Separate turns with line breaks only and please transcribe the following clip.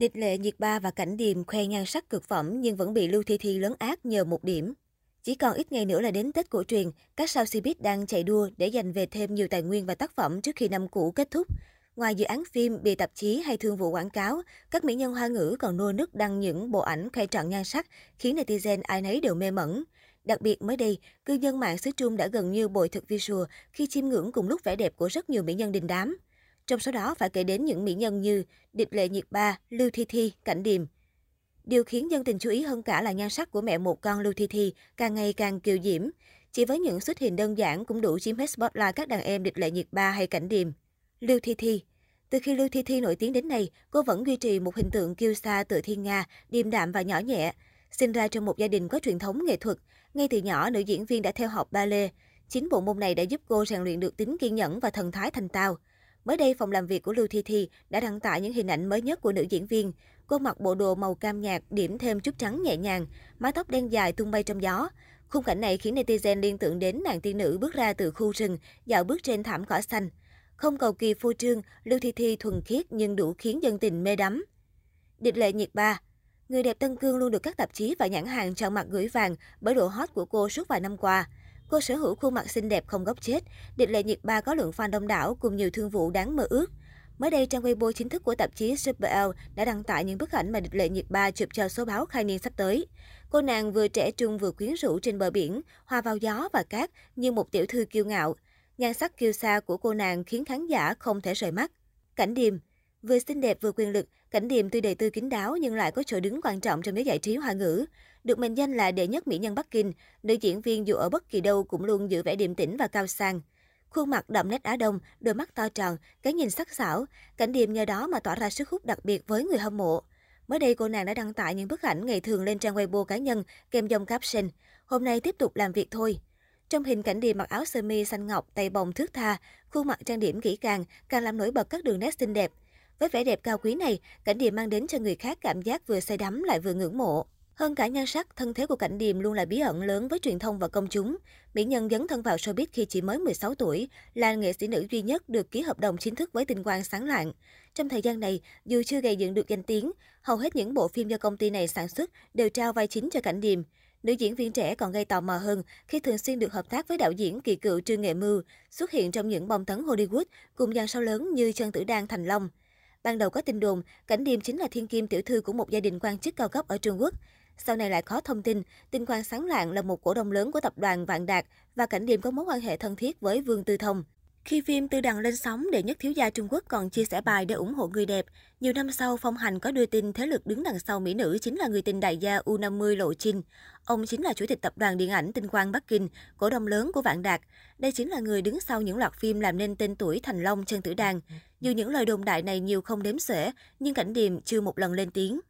Địch lệ nhiệt ba và cảnh điềm khoe nhan sắc cực phẩm nhưng vẫn bị Lưu Thi Thi lớn ác nhờ một điểm. Chỉ còn ít ngày nữa là đến Tết cổ truyền, các sao Cbiz đang chạy đua để giành về thêm nhiều tài nguyên và tác phẩm trước khi năm cũ kết thúc. Ngoài dự án phim, bìa tạp chí hay thương vụ quảng cáo, các mỹ nhân hoa ngữ còn nô nức đăng những bộ ảnh khoe trọn nhan sắc, khiến netizen ai nấy đều mê mẩn. Đặc biệt mới đây, cư dân mạng xứ Trung đã gần như bồi thực visual khi chiêm ngưỡng cùng lúc vẻ đẹp của rất nhiều mỹ nhân đình đám. Trong số đó phải kể đến những mỹ nhân như Địch Lệ Nhiệt Ba, Lưu Thi Thi, Cảnh Điềm. Điều khiến dân tình chú ý hơn cả là nhan sắc của mẹ một con Lưu Thi Thi càng ngày càng kiều diễm. Chỉ với những xuất hiện đơn giản cũng đủ chiếm hết spotlight các đàn em Địch Lệ Nhiệt Ba hay Cảnh Điềm. Lưu Thi Thi từ khi Lưu Thi Thi nổi tiếng đến nay, cô vẫn duy trì một hình tượng kiêu sa tự thiên nga, điềm đạm và nhỏ nhẹ. Sinh ra trong một gia đình có truyền thống nghệ thuật, ngay từ nhỏ nữ diễn viên đã theo học ballet. Chính bộ môn này đã giúp cô rèn luyện được tính kiên nhẫn và thần thái thành tao. Mới đây, phòng làm việc của Lưu Thi Thi đã đăng tải những hình ảnh mới nhất của nữ diễn viên. Cô mặc bộ đồ màu cam nhạt, điểm thêm chút trắng nhẹ nhàng, mái tóc đen dài tung bay trong gió. Khung cảnh này khiến netizen liên tưởng đến nàng tiên nữ bước ra từ khu rừng, dạo bước trên thảm cỏ xanh. Không cầu kỳ phô trương, Lưu Thi Thi thuần khiết nhưng đủ khiến dân tình mê đắm. Địch lệ nhiệt ba Người đẹp Tân Cương luôn được các tạp chí và nhãn hàng chọn mặt gửi vàng bởi độ hot của cô suốt vài năm qua. Cô sở hữu khuôn mặt xinh đẹp không góc chết, Địch Lệ Nhiệt Ba có lượng fan đông đảo cùng nhiều thương vụ đáng mơ ước. Mới đây, trang Weibo chính thức của tạp chí Super L đã đăng tải những bức ảnh mà Địch Lệ Nhiệt Ba chụp cho số báo khai niên sắp tới. Cô nàng vừa trẻ trung vừa quyến rũ trên bờ biển, hòa vào gió và cát như một tiểu thư kiêu ngạo. Nhan sắc kiêu sa của cô nàng khiến khán giả không thể rời mắt. Cảnh điềm Vừa xinh đẹp vừa quyền lực, Cảnh Điềm tuy đầy tư kín đáo nhưng lại có chỗ đứng quan trọng trong giới giải trí hoa ngữ. Được mệnh danh là đệ nhất mỹ nhân Bắc Kinh, nữ diễn viên dù ở bất kỳ đâu cũng luôn giữ vẻ điềm tĩnh và cao sang. Khuôn mặt đậm nét Á Đông, đôi mắt to tròn, cái nhìn sắc sảo, Cảnh Điềm nhờ đó mà tỏa ra sức hút đặc biệt với người hâm mộ. Mới đây cô nàng đã đăng tải những bức ảnh ngày thường lên trang Weibo cá nhân kèm dòng caption: "Hôm nay tiếp tục làm việc thôi." Trong hình cảnh điềm mặc áo sơ mi xanh ngọc, tay bồng thước tha, khuôn mặt trang điểm kỹ càng, càng làm nổi bật các đường nét xinh đẹp. Với vẻ đẹp cao quý này, Cảnh Điềm mang đến cho người khác cảm giác vừa say đắm lại vừa ngưỡng mộ. Hơn cả nhan sắc, thân thế của Cảnh Điềm luôn là bí ẩn lớn với truyền thông và công chúng. Mỹ nhân dấn thân vào showbiz khi chỉ mới 16 tuổi, là nghệ sĩ nữ duy nhất được ký hợp đồng chính thức với tinh quang sáng lạng. Trong thời gian này, dù chưa gây dựng được danh tiếng, hầu hết những bộ phim do công ty này sản xuất đều trao vai chính cho Cảnh Điềm. Nữ diễn viên trẻ còn gây tò mò hơn khi thường xuyên được hợp tác với đạo diễn kỳ cựu Trương Nghệ Mưu, xuất hiện trong những bom tấn Hollywood cùng dàn sao lớn như Chân Tử Đan Thành Long. Ban đầu có tin đồn, Cảnh Điềm chính là thiên kim tiểu thư của một gia đình quan chức cao cấp ở Trung Quốc. Sau này lại có thông tin, Tinh Quang Sáng Lạng là một cổ đông lớn của tập đoàn Vạn Đạt và Cảnh Điềm có mối quan hệ thân thiết với Vương Tư Thông. Khi phim Tư Đằng lên sóng, đệ nhất thiếu gia Trung Quốc còn chia sẻ bài để ủng hộ người đẹp. Nhiều năm sau, Phong Hành có đưa tin thế lực đứng đằng sau mỹ nữ chính là người tình đại gia U50 Lộ Trinh. Ông chính là chủ tịch tập đoàn điện ảnh Tinh Quang Bắc Kinh, cổ đông lớn của Vạn Đạt. Đây chính là người đứng sau những loạt phim làm nên tên tuổi Thành Long, Trân Tử Đàn. Dù những lời đồn đại này nhiều không đếm xuể, nhưng Cảnh Điềm chưa một lần lên tiếng.